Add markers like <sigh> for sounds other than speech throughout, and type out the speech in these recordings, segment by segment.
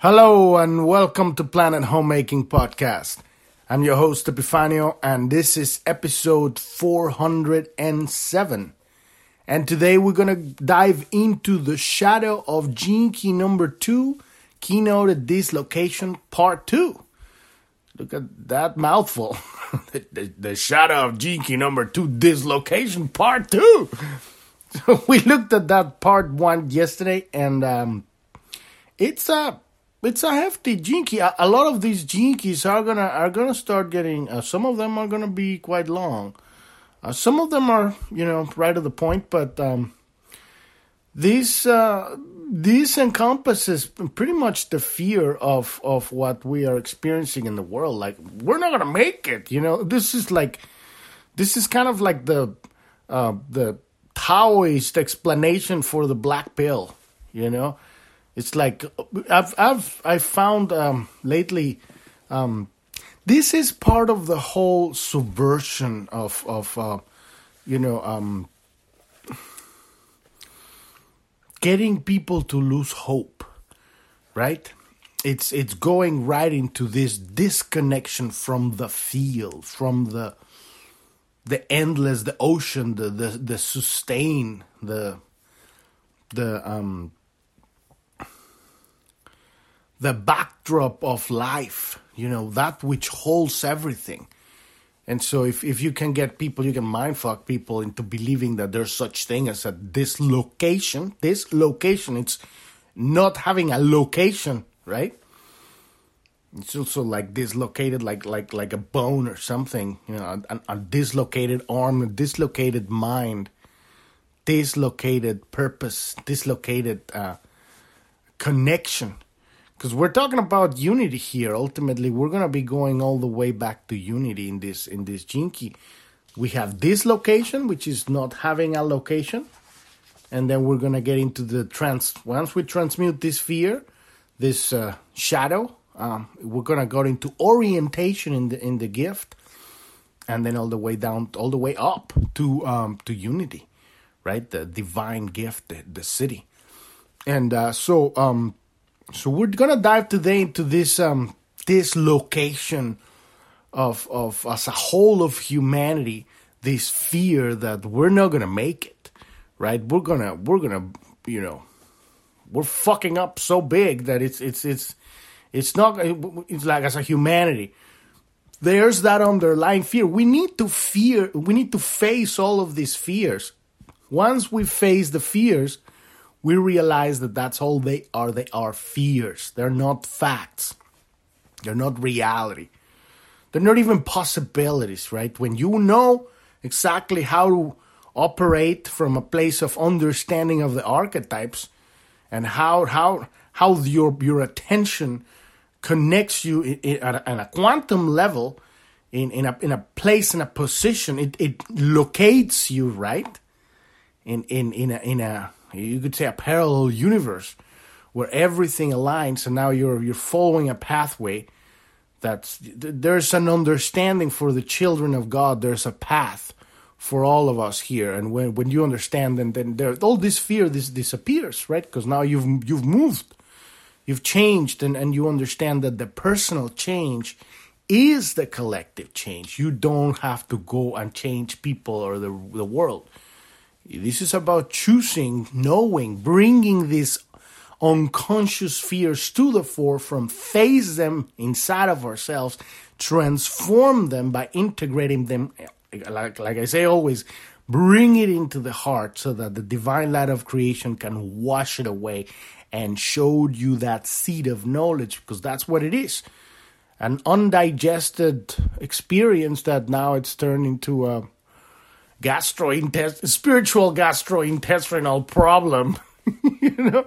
Hello and welcome to Planet Homemaking Podcast. I'm your host Epifanio and this is episode 407. And today we're going to dive into the shadow of gene key number 2, keynote dislocation part 2. Look at that mouthful. <laughs> the, the, the, shadow of gene key number 2 dislocation part 2. So <laughs> we looked at that part 1 yesterday and um, it's a it's a hefty key. A, a, lot of these gene keys are gonna are gonna start getting. Uh, some of them are gonna be quite long. Uh, some of them are you know right to the point, but um, these uh, this encompasses pretty much the fear of of what we are experiencing in the world. Like we're not gonna make it. You know, this is like this is kind of like the uh, the Taoist explanation for the black pill. You know it's like I've I've I found um, lately. Um, this is part of the whole subversion of of uh, you know um, getting people to lose hope, right? It's it's going right into this disconnection from the field, from the the endless, the ocean, the the the sustain, the the um the backdrop of life, you know, that which holds everything. And so if, if you can get people, you can mindfuck people into believing that there's such thing as a dislocation. This location, it's not having a location, right? It's also like dislocated, like like like a bone or something, you know, a, a dislocated arm, a dislocated mind, dislocated purpose, dislocated uh, connection because we're talking about unity here. Ultimately, we're gonna be going all the way back to unity in this in this key. We have this location, which is not having a location, and then we're gonna get into the trans. Once we transmute this fear, this uh, shadow, um, we're gonna go into orientation in the in the gift, and then all the way down, all the way up to um, to unity, right? The divine gift, the, the Siddhi, and uh, so. Um, so we're gonna dive today into this um this location of of as a whole of humanity, this fear that we're not gonna make it, right? We're gonna we're gonna you know we're fucking up so big that it's it's it's it's not it's like as a humanity there's that underlying fear we need to fear we need to face all of these fears once we face the fears we realize that that's all they are. They are fears. They're not facts. They're not reality. They're not even possibilities, right? When you know exactly how to operate from a place of understanding of the archetypes and how how how your your attention connects you in, in, at, a, quantum level in, in a in a place in a position it, it locates you right in in in a in a you could say a parallel universe where everything aligns and now you're you're following a pathway that's there's an understanding for the children of God. There's a path for all of us here. And when when you understand then then there all this fear this disappears right? Because now you've you've moved. You've changed and and you understand that the personal change is the collective change. You don't have to go and change people or the the world this is about choosing, knowing, bringing these unconscious fears to the forefront, face them inside of ourselves, transform them by integrating them, like, like I say always, bring it into the heart so that the divine light of creation can wash it away and show you that seed of knowledge because that's what it is. An undigested experience that now it's turned into a gastrointestinal, spiritual gastrointestinal problem. <laughs> you know?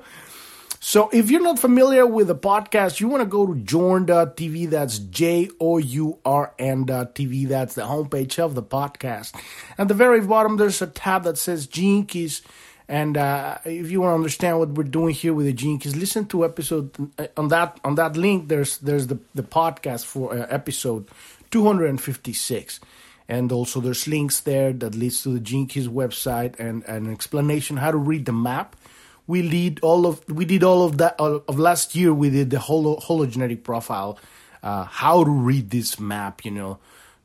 So if you're not familiar with the podcast, you want to go to journ.tv. That's J O U R N.tv. That's the homepage of the podcast. At the very bottom, there's a tab that says Keys. And uh, if you want to understand what we're doing here with the Keys, listen to episode uh, on that on that link. There's there's the the podcast for uh, episode 256 and also there's links there that leads to the Keys website and, and an explanation how to read the map. we lead all of we did all of that of last year. We did the holo, hologenetic profile, uh, how to read this map. You know,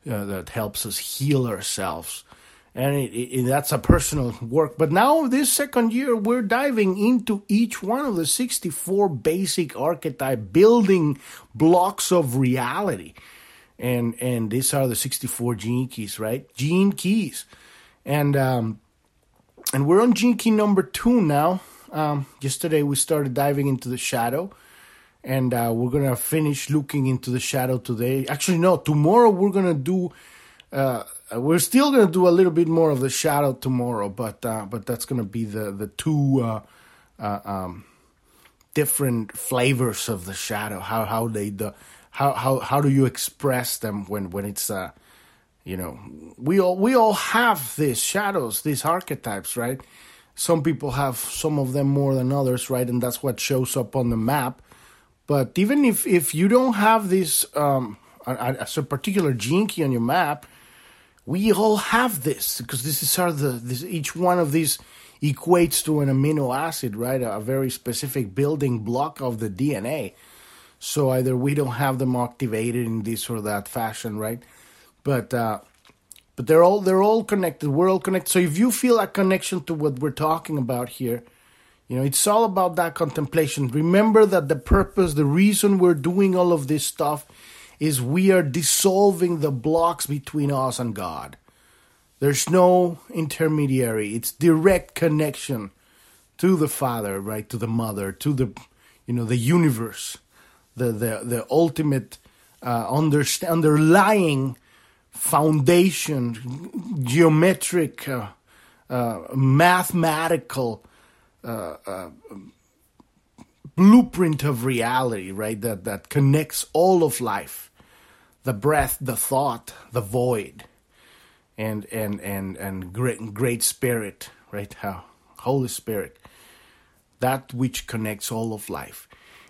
uh, that helps us heal ourselves, and it, it, that's a personal work. But now this second year, we're diving into each one of the sixty-four basic archetype building blocks of reality, and and these are the sixty-four gene keys, right? Gene keys, and um, and we're on gene key number two now um, yesterday we started diving into the shadow, and uh, we're gonna finish looking into the shadow today. Actually, no, tomorrow we're gonna do. Uh, we're still gonna do a little bit more of the shadow tomorrow, but uh, but that's gonna be the the two uh, uh, um, different flavors of the shadow. How how they the how how how do you express them when when it's uh you know we all we all have these shadows these archetypes right some people have some of them more than others, right? And that's what shows up on the map. But even if, if you don't have this um, as a particular key on your map, we all have this because this is how the this, each one of these equates to an amino acid, right? A, a very specific building block of the DNA. So either we don't have them activated in this or that fashion, right? But uh, but they're all they're all connected. We're all connected. So if you feel a connection to what we're talking about here, you know, it's all about that contemplation. Remember that the purpose, the reason we're doing all of this stuff is we are dissolving the blocks between us and God. There's no intermediary. It's direct connection to the Father, right? To the Mother, to the you know, the universe. The the the ultimate uh, underst- underlying foundation, geometric, uh, uh, mathematical uh, uh, blueprint of reality, right? That that connects all of life, the breath, the thought, the void, and and and and great great spirit, right? How Holy Spirit, that which connects all of life,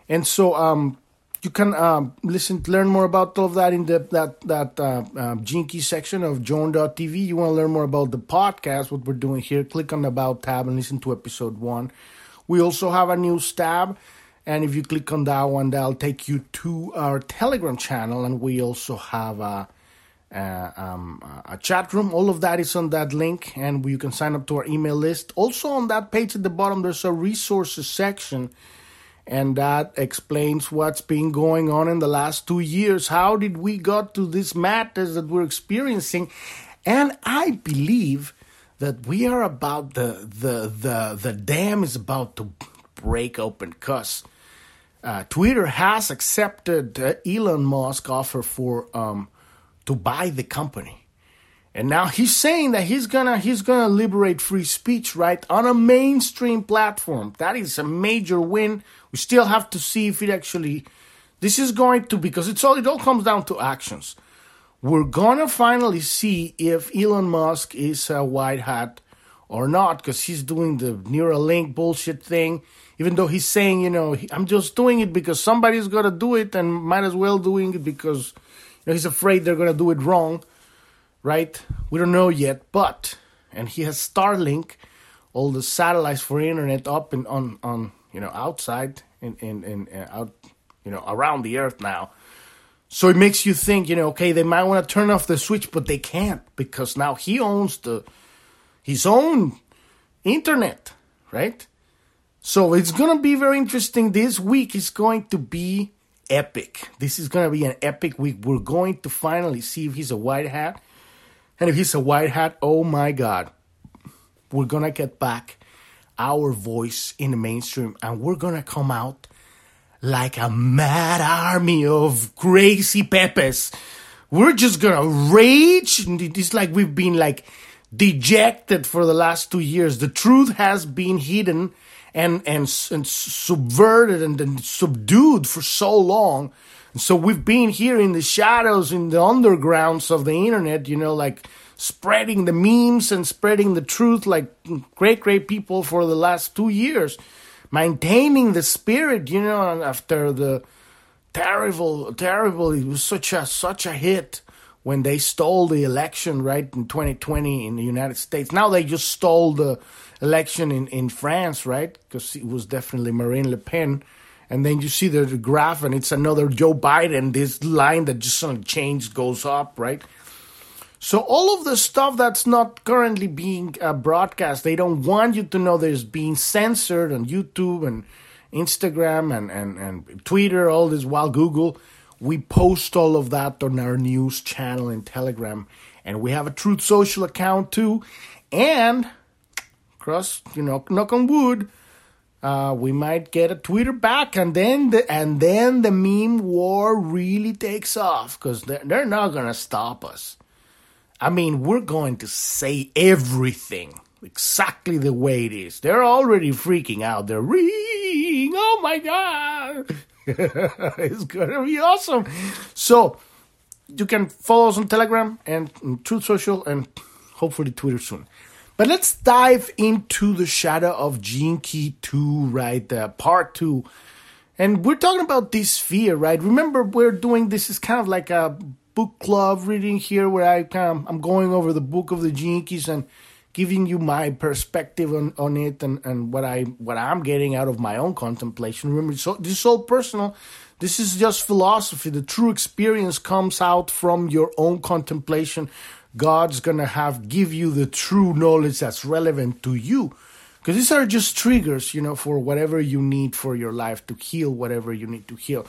and so um you can um, listen, learn more about all of that in the that that uh, uh, Gene Key section of journ.tv. You want to learn more about the podcast, what we're doing here? Click on the About tab and listen to episode one. We also have a news tab, and if you click on that one, that'll take you to our Telegram channel, and we also have a. Uh, um, a chat room. All of that is on that link, and you can sign up to our email list. Also, on that page at the bottom, there's a resources section and that explains what's been going on in the last two years. How did we got to this madness that we're experiencing? And I believe that we are about the the the the dam is about to break open because uh, Twitter has accepted uh, Elon Musk offer for um, to buy the company. And now he's saying that he's gonna he's gonna liberate free speech right on a mainstream platform. That is a major win. We still have to see if it actually this is going to because it's all it all comes down to actions. We're gonna finally see if Elon Musk is a white hat or not because he's doing the Neuralink bullshit thing. Even though he's saying, you know, I'm just doing it because somebody's gonna do it and might as well doing it because you know, he's afraid they're gonna do it wrong right? We don't know yet, but and he has Starlink, all the satellites for internet up and on on you know outside and in, uh, out you know around the earth now. So it makes you think, you know, okay, they might want to turn off the switch, but they can't because now he owns the his own internet, right? So it's gonna be very interesting. This week is going to be epic. This is gonna be an epic week. We're going to finally see if he's a white hat and if he's a white hat, oh my God, we're gonna get back our voice in the mainstream and we're gonna come out like a mad army of crazy pepes. We're just gonna rage. It's like we've been like dejected for the last two years. The truth has been hidden and and, and subverted and, and subdued for so long so we've been here in the shadows, in the undergrounds of the internet, you know, like spreading the memes and spreading the truth like great, great people for the last two years, maintaining the spirit, you know, after the terrible, terrible, it was such a, such a hit when they stole the election, right, in 2020 in the United States. Now they just stole the election in, in France, right? Because it was definitely Marine Le Pen. And then you see the, graph, and it's another Joe Biden. This line that just suddenly changed goes up, right? So all of the stuff that's not currently being uh, broadcast, they don't want you to know there's being censored on YouTube and Instagram and, and, and Twitter, all this while Google. We post all of that on our news channel in Telegram. And we have a Truth Social account too. And cross, you know, knock on wood, uh, we might get a Twitter back, and then the and then the meme war really takes off because they're, they're not gonna stop us. I mean, we're going to say everything exactly the way it is. They're already freaking out. They're ring. Oh my god, <laughs> it's gonna be awesome. So you can follow us on Telegram and Truth Social and hopefully Twitter soon. But let's dive into the Shadow of Gene Key 2, right? Uh, part 2. And we're talking about this fear, right? Remember, we're doing this is kind of like a book club reading here where I kind of, I'm going over the book of the Gene and giving you my perspective on, on it and, and what I what I'm getting out of my own contemplation. Remember, so this is all personal. This is just philosophy. The true experience comes out from your own contemplation God's gonna have give you the true knowledge that's relevant to you. Because these are just triggers, you know, for whatever you need for your life to heal whatever you need to heal.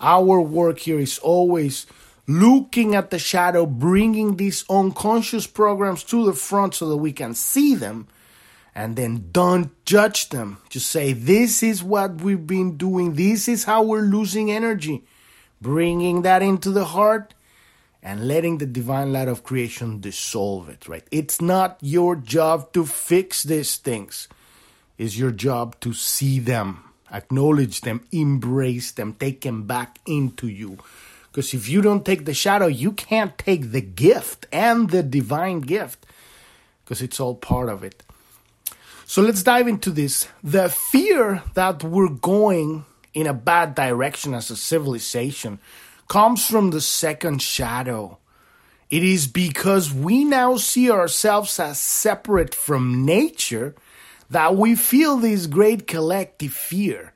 Our work here is always looking at the shadow, bringing these unconscious programs to the front so that we can see them and then don't judge them. Just say, This is what we've been doing, this is how we're losing energy. Bringing that into the heart and letting the divine light of creation dissolve it, right? It's not your job to fix these things. It's your job to see them, acknowledge them, embrace them, take them back into you. Because if you don't take the shadow, you can't take the gift and the divine gift because it's all part of it. So let's dive into this. The fear that we're going in a bad direction as a civilization comes from the second shadow. It is because we now see ourselves as separate from nature that we feel this great collective fear.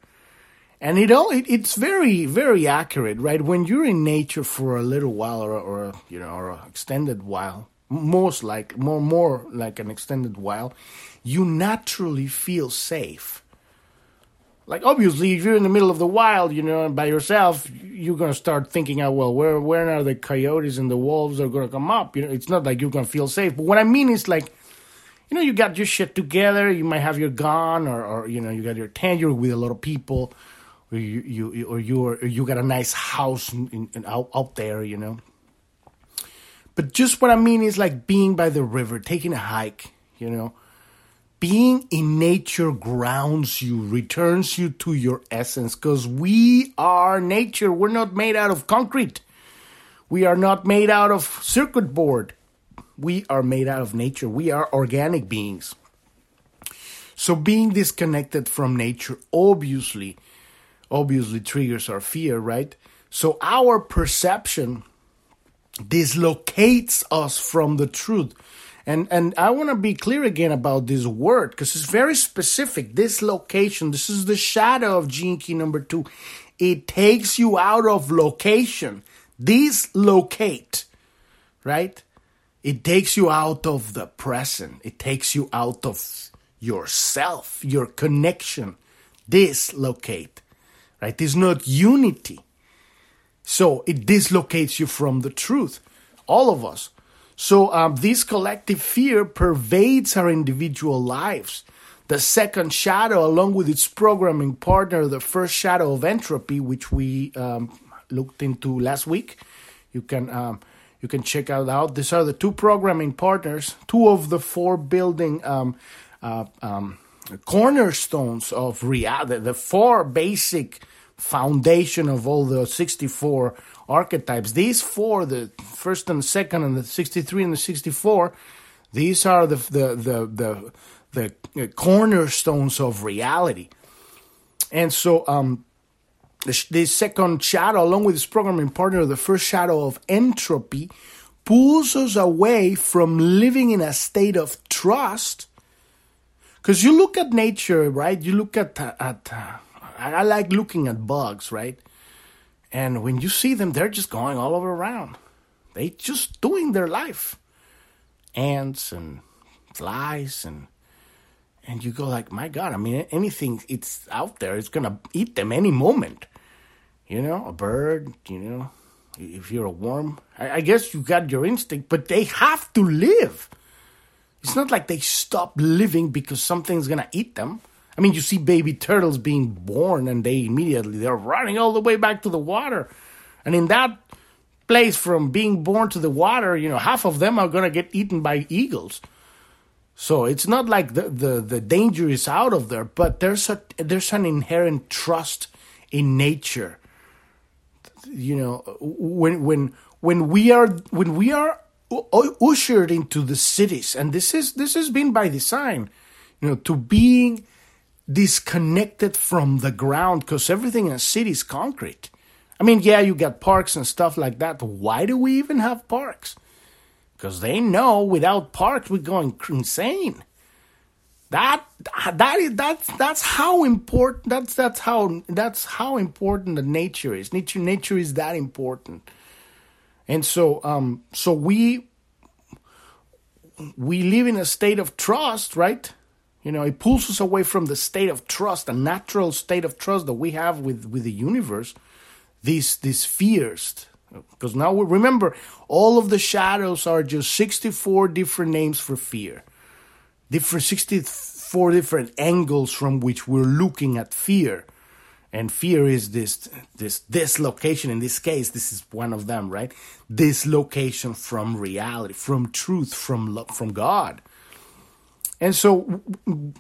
And it all it, it's very very accurate, right? When you're in nature for a little while or, or you know or an extended while, most like more more like an extended while, you naturally feel safe like obviously if you're in the middle of the wild you know by yourself you're going to start thinking out well where where are the coyotes and the wolves are to come up? You know it's not like you're to feel safe. But what i mean is like you know you got your shit together you might have your gun or, or you know you got your tent you're with a lot of people or you, you or you or you got a nice house in, in, out, out there you know? But just what i mean is like being by the river taking a hike you know being in nature grounds you, returns you to your essence, because we are nature. We're not made out of concrete. We are not made out of circuit board. We are made out of nature. We are organic beings. So being disconnected from nature obviously, obviously triggers our fear, right? So our perception dislocates us from the truth. And and I want to be clear again about this word because it's very specific. This location, this is the shadow of gene key number two. It takes you out of location. Dislocate, right? It takes you out of the present. It takes you out of yourself, your connection. Dislocate, right? It's not unity. So it dislocates you from the truth. All of us. So um, this collective fear pervades our individual lives. The second shadow, along with its programming partner, the first shadow of entropy, which we um, looked into last week, you can um, you can check out out. These are the two programming partners, two of the four building um, uh, um, cornerstones of reality, the four basic foundation of all the 64 archetypes. These four, the first and second, and the 63 and the 64, these are the the the the, the cornerstones of reality. And so, um, the, the second shadow, along with its programming partner, the first shadow of entropy, pulls us away from living in a state of trust because you look at nature, right? You look at at uh, I like looking at bugs, right? And when you see them, they're just going all over around. They just doing their life. Ants and flies and and you go like, my God, I mean anything it's out there, it's gonna eat them any moment. You know, a bird, you know, if you're a worm. I, I guess you got your instinct, but they have to live. It's not like they stop living because something's gonna eat them. I mean, you see baby turtles being born and they immediately they're running all the way back to the water. And in that place from being born to the water, you know, half of them are to get eaten by eagles. So it's not like the, the, the danger is out of there, but there's a there's an inherent trust in nature. You know, when when when we are when we are ushered into the cities, and this is this has been by design, you know, to being disconnected from the ground because everything in a city is concrete. I mean, yeah, you got parks and stuff like that. Why do we even have parks? Because they know without parks we're going insane. That that is that's that's how important that's that's how that's how important the nature is. Nature nature is that important. And so um so we we live in a state of trust, right? You know, it pulls us away from the state of trust, the natural state of trust that we have with, with the universe. These these fears, because now we remember all of the shadows are just sixty four different names for fear, different sixty four different angles from which we're looking at fear, and fear is this this dislocation. In this case, this is one of them, right? Dislocation from reality, from truth, from from God and so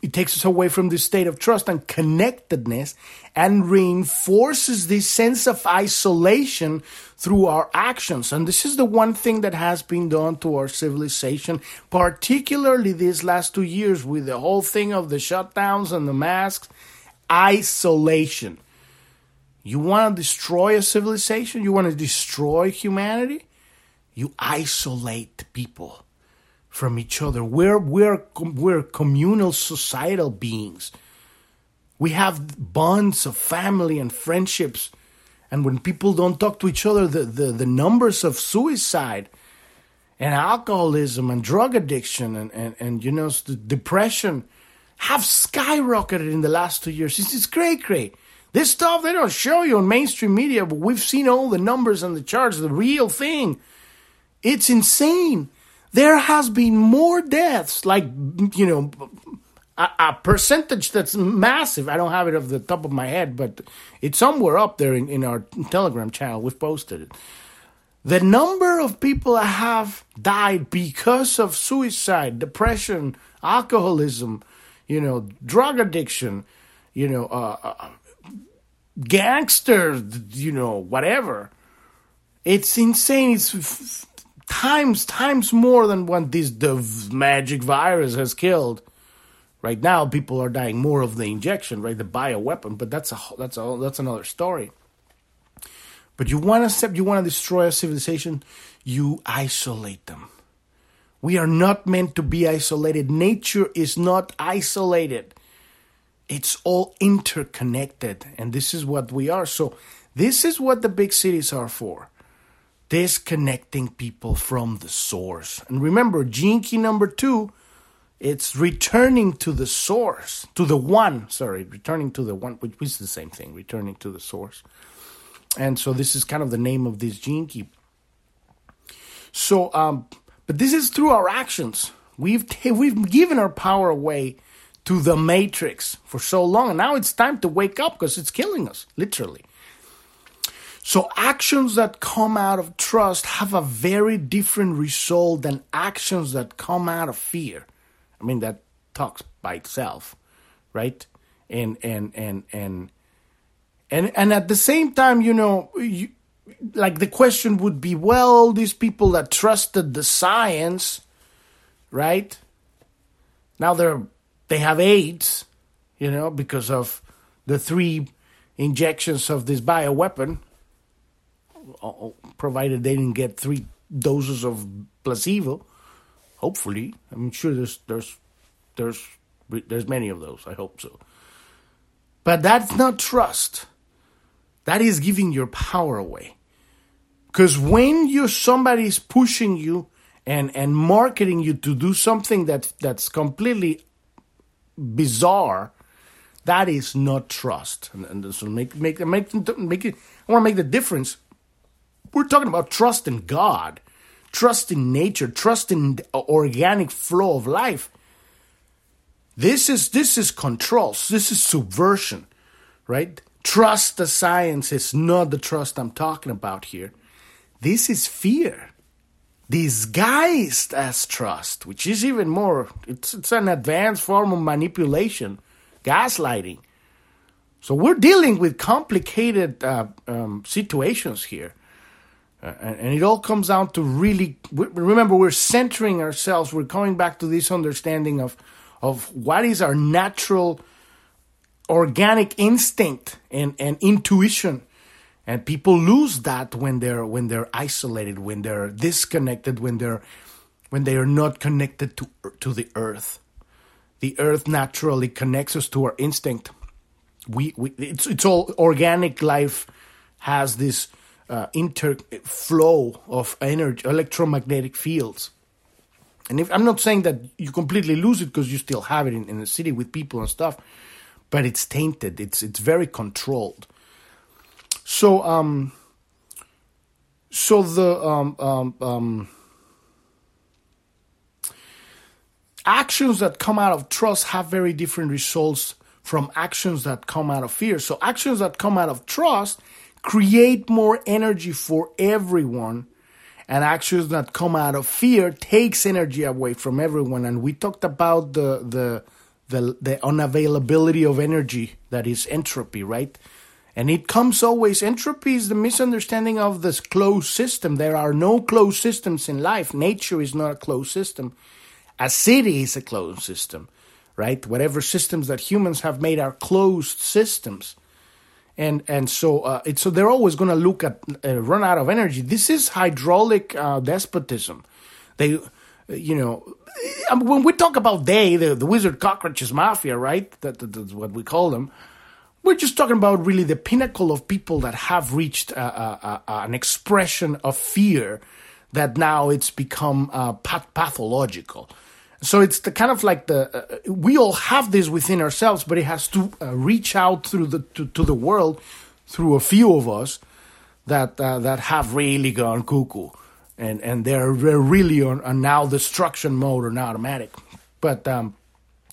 it takes us away from this state of trust and connectedness and reinforces this sense of isolation through our actions. And this is the one thing that has been done to our civilization, particularly these last two years with the whole thing of the shutdowns and the masks. Isolation. You want to destroy a civilization? You want to destroy humanity? You isolate people from each other. We're, we're, we're communal societal beings. We have bonds of family and friendships. And when people don't talk to each other, the, the, the numbers of suicide and alcoholism and drug addiction and, and, and you know, depression have skyrocketed in the last two years. It's, it's great, great. This stuff they don't show you on mainstream media, but we've seen all the numbers and the charts, the real thing. It's insane there has been more deaths, like, you know, a, a, percentage that's massive. I don't have it off the top of my head, but it's somewhere up there in, in our Telegram channel. We've posted it. The number of people that have died because of suicide, depression, alcoholism, you know, drug addiction, you know, uh, uh, gangsters, you know, whatever. It's insane. It's times times more than what this the magic virus has killed. Right now, people are dying more of the injection, right? The bioweapon, but that's a that's a that's another story. But you want to step, you want to destroy a civilization, you isolate them. We are not meant to be isolated. Nature is not isolated. It's all interconnected, and this is what we are. So, this is what the big cities are for disconnecting people from the source. And remember, gene key number two, it's returning to the source, to the one, sorry, returning to the one, which is the same thing, returning to the source. And so this is kind of the name of this gene key. So, um, but this is through our actions. We've t- we've given our power away to the matrix for so long, and now it's time to wake up because it's killing us, literally. So actions that come out of trust have a very different result than actions that come out of fear. I mean that talks by itself, right? And and and and and and at the same time, you know, you, like the question would be, well, these people that trusted the science, right? Now they're they have AIDS, you know, because of the three injections of this bioweapon Uh, uh, provided they didn't get three doses of placebo. Hopefully, I'm sure there's there's there's There's many of those. I hope so. But that's not trust. That is giving your power away. Because when you somebody's pushing you and and marketing you to do something that that's completely bizarre, that is not trust. And, and so make make make make it. I want to make the difference. We're talking about trust in God, trust in nature, trust in organic flow of life. This is this is control. This is subversion, right? Trust the science is not the trust I'm talking about here. This is fear disguised as trust, which is even more, it's, it's an advanced form of manipulation, gaslighting. So we're dealing with complicated uh, um, situations here. Uh, and, and, it all comes down to really, remember, we're centering ourselves, we're coming back to this understanding of, of what is our natural organic instinct and, and intuition. And people lose that when they're when they're isolated when they're disconnected when they're when they are not connected to to the earth. The earth naturally connects us to our instinct. We, we it's it's all organic life has this uh, interflow of energy electromagnetic fields. And if i'm not saying that you completely lose it because you still have it in, in the city with people and stuff but it's tainted. It's it's very controlled. So um so the um, um, um, actions that come out of trust have very different results from actions that come out of fear. So actions that come out of trust create more energy for everyone and actions that come out of fear takes energy away from everyone and we talked about the the the, the unavailability of energy that is entropy right and it comes always, entropy is the misunderstanding of this closed system. There are no closed systems in life. Nature is not a closed system. A city is a closed system, right? Whatever systems that humans have made are closed systems. And and so uh, it's so they're always going to look at uh, run out of energy. This is hydraulic uh, despotism. They, you know, when we talk about they, the, the wizard cockroaches mafia, right? That, that, that's what we call them we're just talking about really the pinnacle of people that have reached uh, uh, uh, an expression of fear that now it's become pathological. So it's the kind of like the uh, we all have this within ourselves, but it has to uh, reach out through the to, to, the world through a few of us that that have really gone cuckoo, and and they're, they're really on, on now destruction mode or automatic. But um,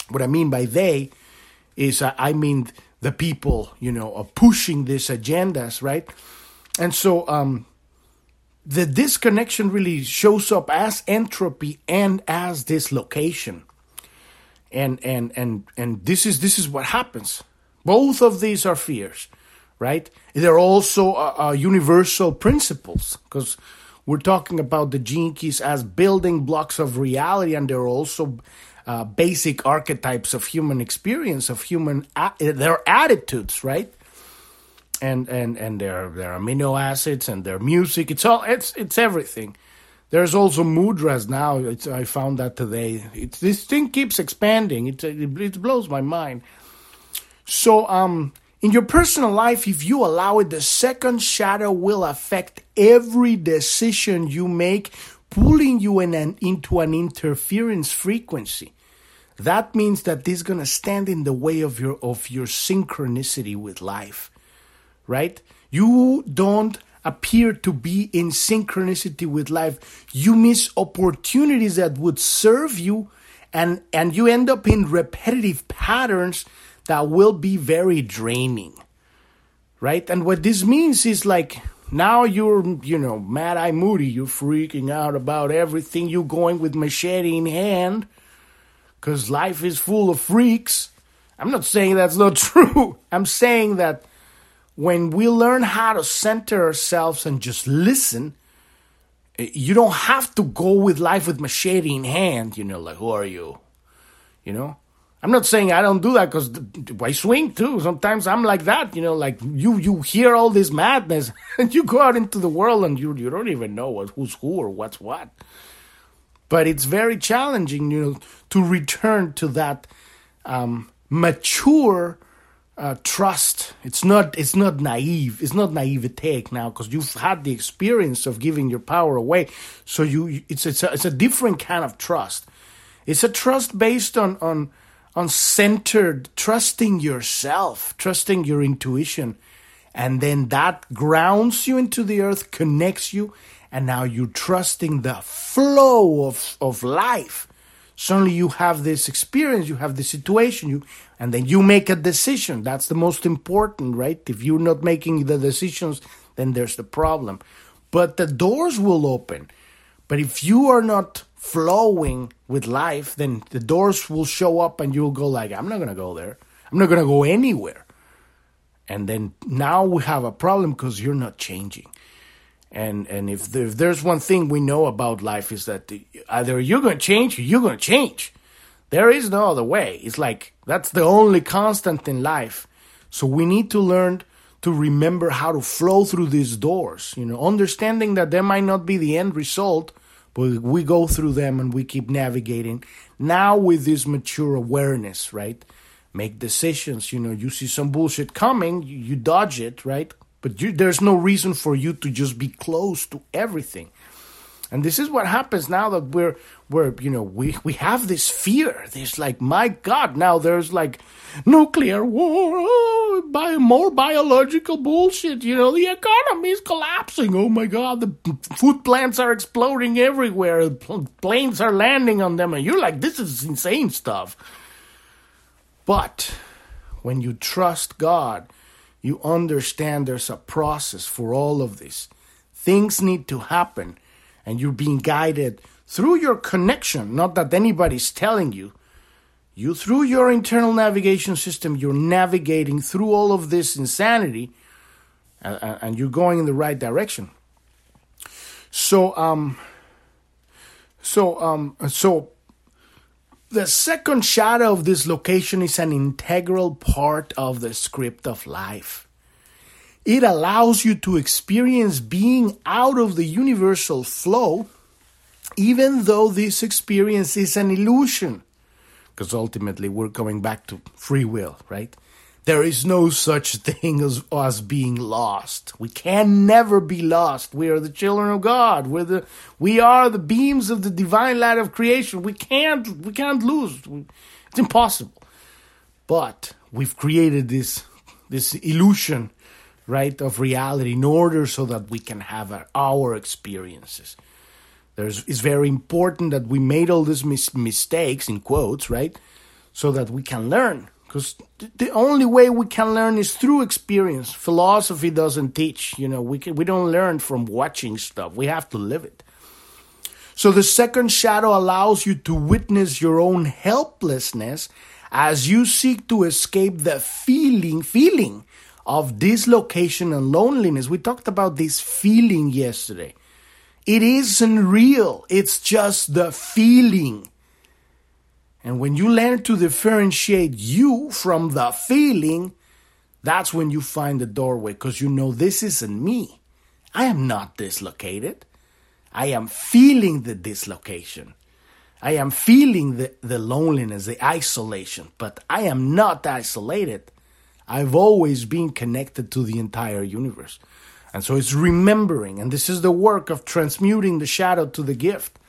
what I mean by they is I mean the people, you know, are pushing these agendas, right? And so um, the disconnection really shows up as entropy and as dislocation. And and and and this is this is what happens. Both of these are fears, right? They're also uh, uh, universal principles because we're talking about the gene keys as building blocks of reality, and they're also uh, basic archetypes of human experience, of human a- their attitudes, right? And and and their their amino acids and their music. It's all it's it's everything. There's also mudras now. It's, I found that today. It's, this thing keeps expanding. It, it it blows my mind. So um. In your personal life, if you allow it, the second shadow will affect every decision you make pulling you in an, into an interference frequency. That means that this is to stand in the way of your of your synchronicity with life. Right? You don't appear to be in synchronicity with life. You miss opportunities that would serve you and and you end up in repetitive patterns that will be very draining. Right? And what this means is like now you're, you know, mad eye moody. You're freaking out about everything. You're going with machete in hand because life is full of freaks. I'm not saying that's not <laughs> true. I'm saying that when we learn how to center ourselves and just listen, eh, you don't have to go with life with machete in hand, you know, like, who are you? You know? I'm not saying I don't do that because I swing too. Sometimes I'm like that, you know, like you you hear all this madness <laughs> and you go out into the world and you you don't even know what, who's who or what's what. But it's very challenging, you know, to return to that um, mature uh, trust. It's not it's not naive. It's not naivete now because you've had the experience of giving your power away. So you it's it's a, it's a different kind of trust. It's a trust based on on on centered trusting yourself, trusting your intuition, and then that grounds you into the earth, connects you, and now you're trusting the flow of of life suddenly you have this experience you have this situation you and then you make a decision. That's the most important right? If you're not making the decisions then there's the problem. But the doors will open. But if you are not flowing with life then the doors will show up and you'll go like i'm not going to go there. I'm not going to go anywhere. And then now we have a problem because you're not changing and and if, if there's one thing we know about life is that either you're going to change or you're going to change. There is no other way. It's like that's the only constant in life. So we need to learn to remember how to flow through these doors, you know, understanding that there might not be the end result, but we go through them and we keep navigating. Now with this mature awareness, right? Make decisions, you know, you see some bullshit coming, you, you dodge it, right? But you, there's no reason for you to just be close to everything. And this is what happens now that we're we're you know we we have this fear. This like my God, now there's like nuclear war, oh, bio, more biological bullshit. You know the economy is collapsing. Oh my God, the food plants are exploding everywhere. Planes are landing on them, and you're like, this is insane stuff. But when you trust God you understand there's a process for all of this. Things need to happen, and you're being guided through your connection, not that anybody's telling you. You, through your internal navigation system, you're navigating through all of this insanity, and, and you're going in the right direction. So, um, so, um, so the second shadow of this location is an integral part of the script of life. It allows you to experience being out of the universal flow, even though this experience is an illusion. Because ultimately, we're coming back to free will, right? There is no such thing as us being lost. We can never be lost. We are the children of God. We're the we are the beams of the divine light of creation. We can't we can't lose. It's impossible. But we've created this this illusion, right, of reality in order so that we can have our, our experiences. There's it's very important that we made all these mis- mistakes in quotes, right, so that we can learn because the only way we can learn is through experience. Philosophy doesn't teach, you know, we can, we don't learn from watching stuff. We have to live it. So the second shadow allows you to witness your own helplessness as you seek to escape the feeling feeling of dislocation and loneliness. We talked about this feeling yesterday. It isn't real. It's just the feeling. And when you learn to differentiate you from the feeling, that's when you find the doorway because you know this isn't me. I am not dislocated. I am feeling the dislocation. I am feeling the, the loneliness, the isolation, but I am not isolated. I've always been connected to the entire universe. And so it's remembering, and this is the work of transmuting the shadow to the gift.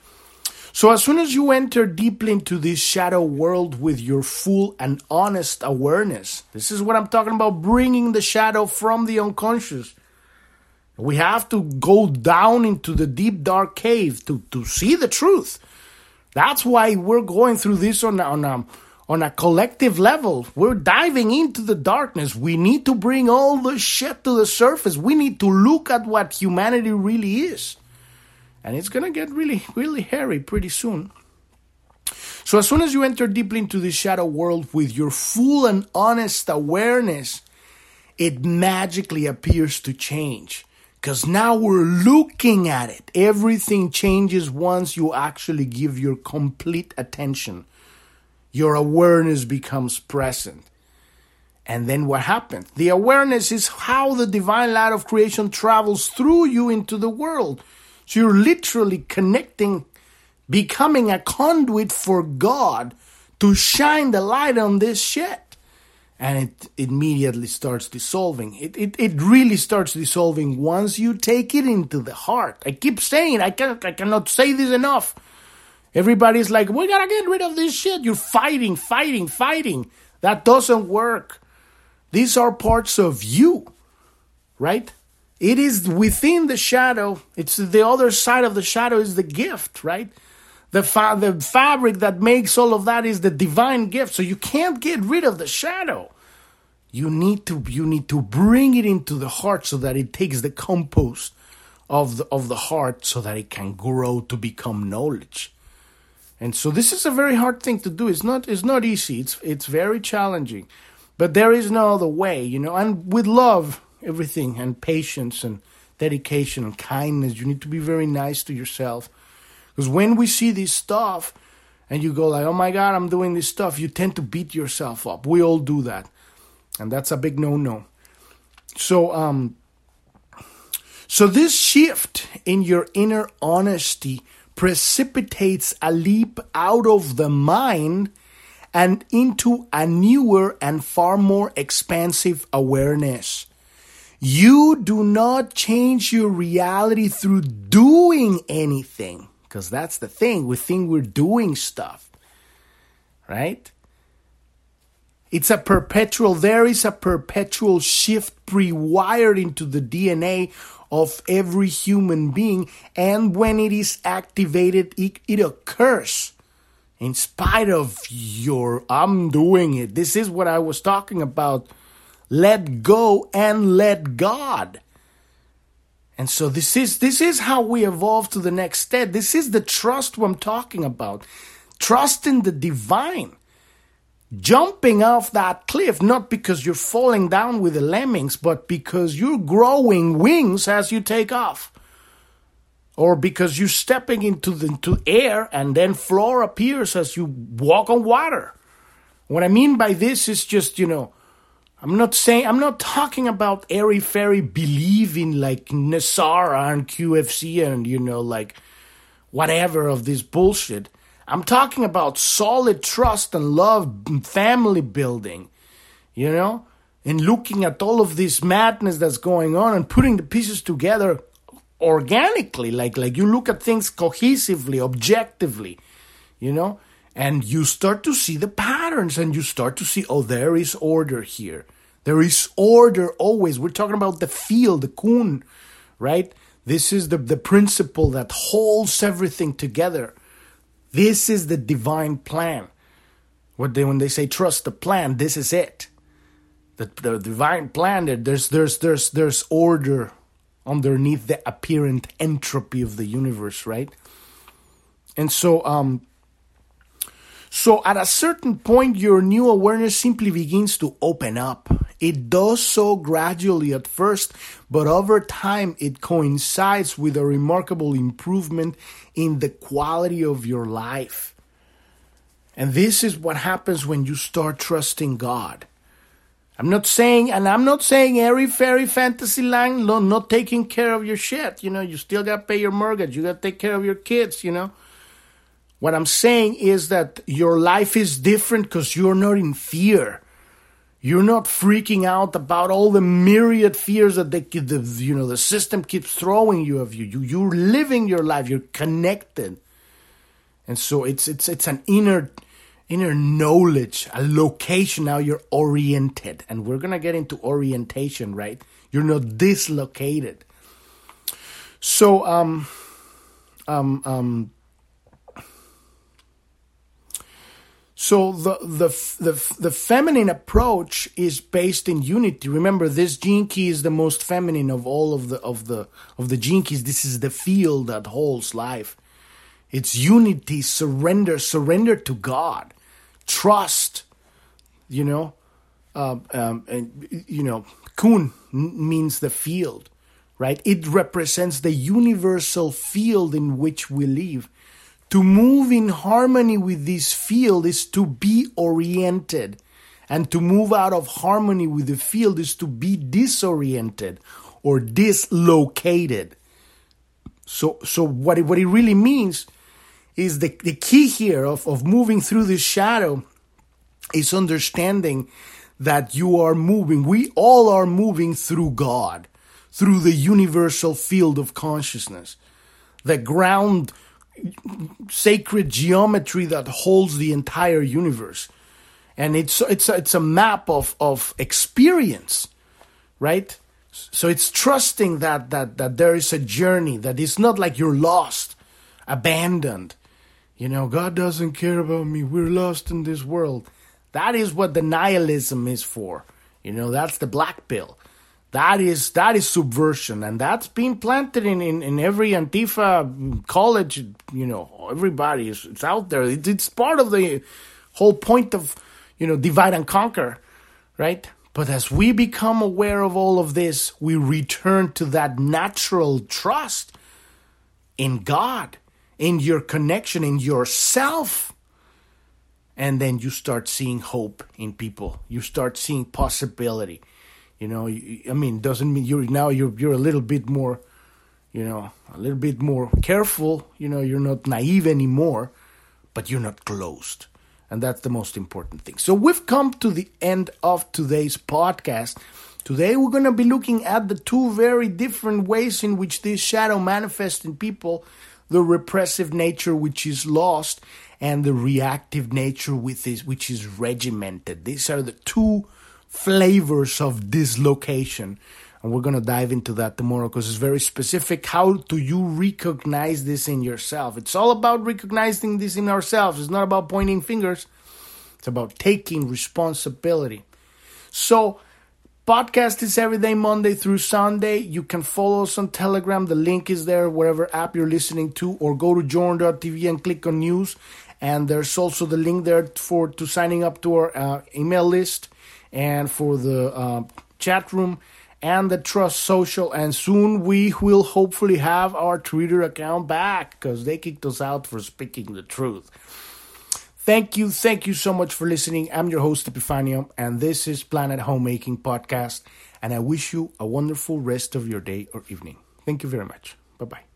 So, as soon as you enter deeply into this shadow world with your full and honest awareness, this is what I'm talking about bringing the shadow from the unconscious. We have to go down into the deep, dark cave to, to see the truth. That's why we're going through this on, on, on a collective level. We're diving into the darkness. We need to bring all the shit to the surface. We need to look at what humanity really is and it's gonna get really, really hairy pretty soon. So, as soon as you enter deeply into the shadow world with your full and honest awareness, it magically appears to change. Because now we're looking at it. Everything changes once you actually give your complete attention. Your awareness becomes present. And then what happens? The awareness is how the divine light of creation travels through you into the world. So you're literally connecting, becoming a conduit for God to shine the light on this shit. And it immediately starts dissolving. It, it, it really starts dissolving once you take it into the heart. I keep saying, I, can, I cannot say this enough. Everybody's like, we gotta get rid of this shit. You're fighting, fighting, fighting. That doesn't work. These are parts of you, right? It is within the shadow. It's the other side of the shadow is the gift, right? The, fa- the fabric that makes all of that is the divine gift. So you can't get rid of the shadow. You need to you need to bring it into the heart so that it takes the compost of the of the heart so that it can grow to become knowledge. And so this is a very hard thing to do. It's not it's not easy. It's it's very challenging. But there is no other way, you know. And with love, everything and patience and dedication and kindness, you need to be very nice to yourself. Because when we see this stuff and you go like, "Oh my god, I'm doing this stuff," you tend to beat yourself up. We all do that. And that's a big no-no. So um so this shift in your inner honesty precipitates a leap out of the mind and into a newer and far more expansive awareness. You do not change your reality through doing anything, because that's the thing. We think we're doing stuff, right? It's a perpetual, there is a perpetual shift pre wired into the DNA of every human being. And when it is activated, it, it occurs in spite of your, I'm doing it. This is what I was talking about. Let go and let God. And so this is this is how we evolve to the next step. This is the trust I'm talking about. Trust in the divine jumping off that cliff not because you're falling down with the lemmings, but because you're growing wings as you take off. Or because you're stepping into the into air and then floor appears as you walk on water. What I mean by this is just, you know, I'm not saying I'm not talking about airy fairy believing like NESARA and QFC and you know like whatever of this bullshit. I'm talking about solid trust and love, and family building, you know, and looking at all of this madness that's going on and putting the pieces together organically, like like you look at things cohesively, objectively, you know, and you start to see the patterns and you start to see, oh, there is order here. There is order always. We're talking about the field, the kun, right? This is the, the principle that holds everything together this is the divine plan. What they when they say trust the plan, this is it. The, the divine plan. There's there's there's there's order underneath the apparent entropy of the universe, right? And so um so at a certain point your new awareness simply begins to open up. It does so gradually at first, but over time it coincides with a remarkable improvement in the quality of your life. And this is what happens when you start trusting God. I'm not saying, and I'm not saying airy fairy fantasy land, no, not taking care of your shit. You know, you still got to pay your mortgage. You got to take care of your kids, you know. What I'm saying is that your life is different because you're not in fear. You're not freaking out about all the myriad fears that the, the you know the system keeps throwing you of you. you. You're living your life. You're connected, and so it's it's it's an inner inner knowledge, a location. Now you're oriented, and we're gonna get into orientation, right? You're not dislocated. So um um um So the, the the the feminine approach is based in unity. Remember, this gene key is the most feminine of all of the of the of the gene keys. This is the field that holds life. It's unity, surrender, surrender to God, trust. You know, uh, um, and you know, kun means the field, right? It represents the universal field in which we live to move in harmony with this field is to be oriented. And to move out of harmony with the field is to be disoriented or dislocated. So, so what it, what it really means is the, the key here of, of moving through this shadow is understanding that you are moving, we all are moving through God, through the universal field of consciousness, the ground sacred geometry that holds the entire universe. And it's it's it's a map of of experience, right? So it's trusting that that that there is a journey that it's not like you're lost, abandoned. You know, God doesn't care about me. We're lost in this world. That is what the nihilism is for. You know, that's the black pill. That is that is subversion, and that's being planted in, in, in every Antifa college. You know, everybody is it's out there. It's, it's part of the whole point of you know divide and conquer, right? But as we become aware of all of this, we return to that natural trust in God, in your connection, in yourself. And then you start seeing hope in people. You start seeing possibility. You know, I mean, doesn't mean you're now you're you're a little bit more, you know, a little bit more careful. You know, you're not naive anymore, but you're not closed. And that's the most important thing. So we've come to the end of today's podcast. Today we're going to be looking at the two very different ways in which this shadow manifests in people the repressive nature which is lost and the reactive nature with this which is regimented. These are the two flavors of dislocation. And we're going to dive into that tomorrow because it's very specific. How do you recognize this in yourself? It's all about recognizing this in ourselves. It's not about pointing fingers, it's about taking responsibility. So, podcast is every day, Monday through Sunday. You can follow us on Telegram. The link is there, whatever app you're listening to, or go to journ.tv and click on news. And there's also the link there for to signing up to our uh, email list and for the uh, chat room and the Truth Social. And soon we will hopefully have our Twitter account back because they kicked us out for speaking the truth. Thank you, thank you so much for listening. I'm your host, Epifanio, and this is Planet Homemaking Podcast. And I wish you a wonderful rest of your day or evening. Thank you very much. Bye bye.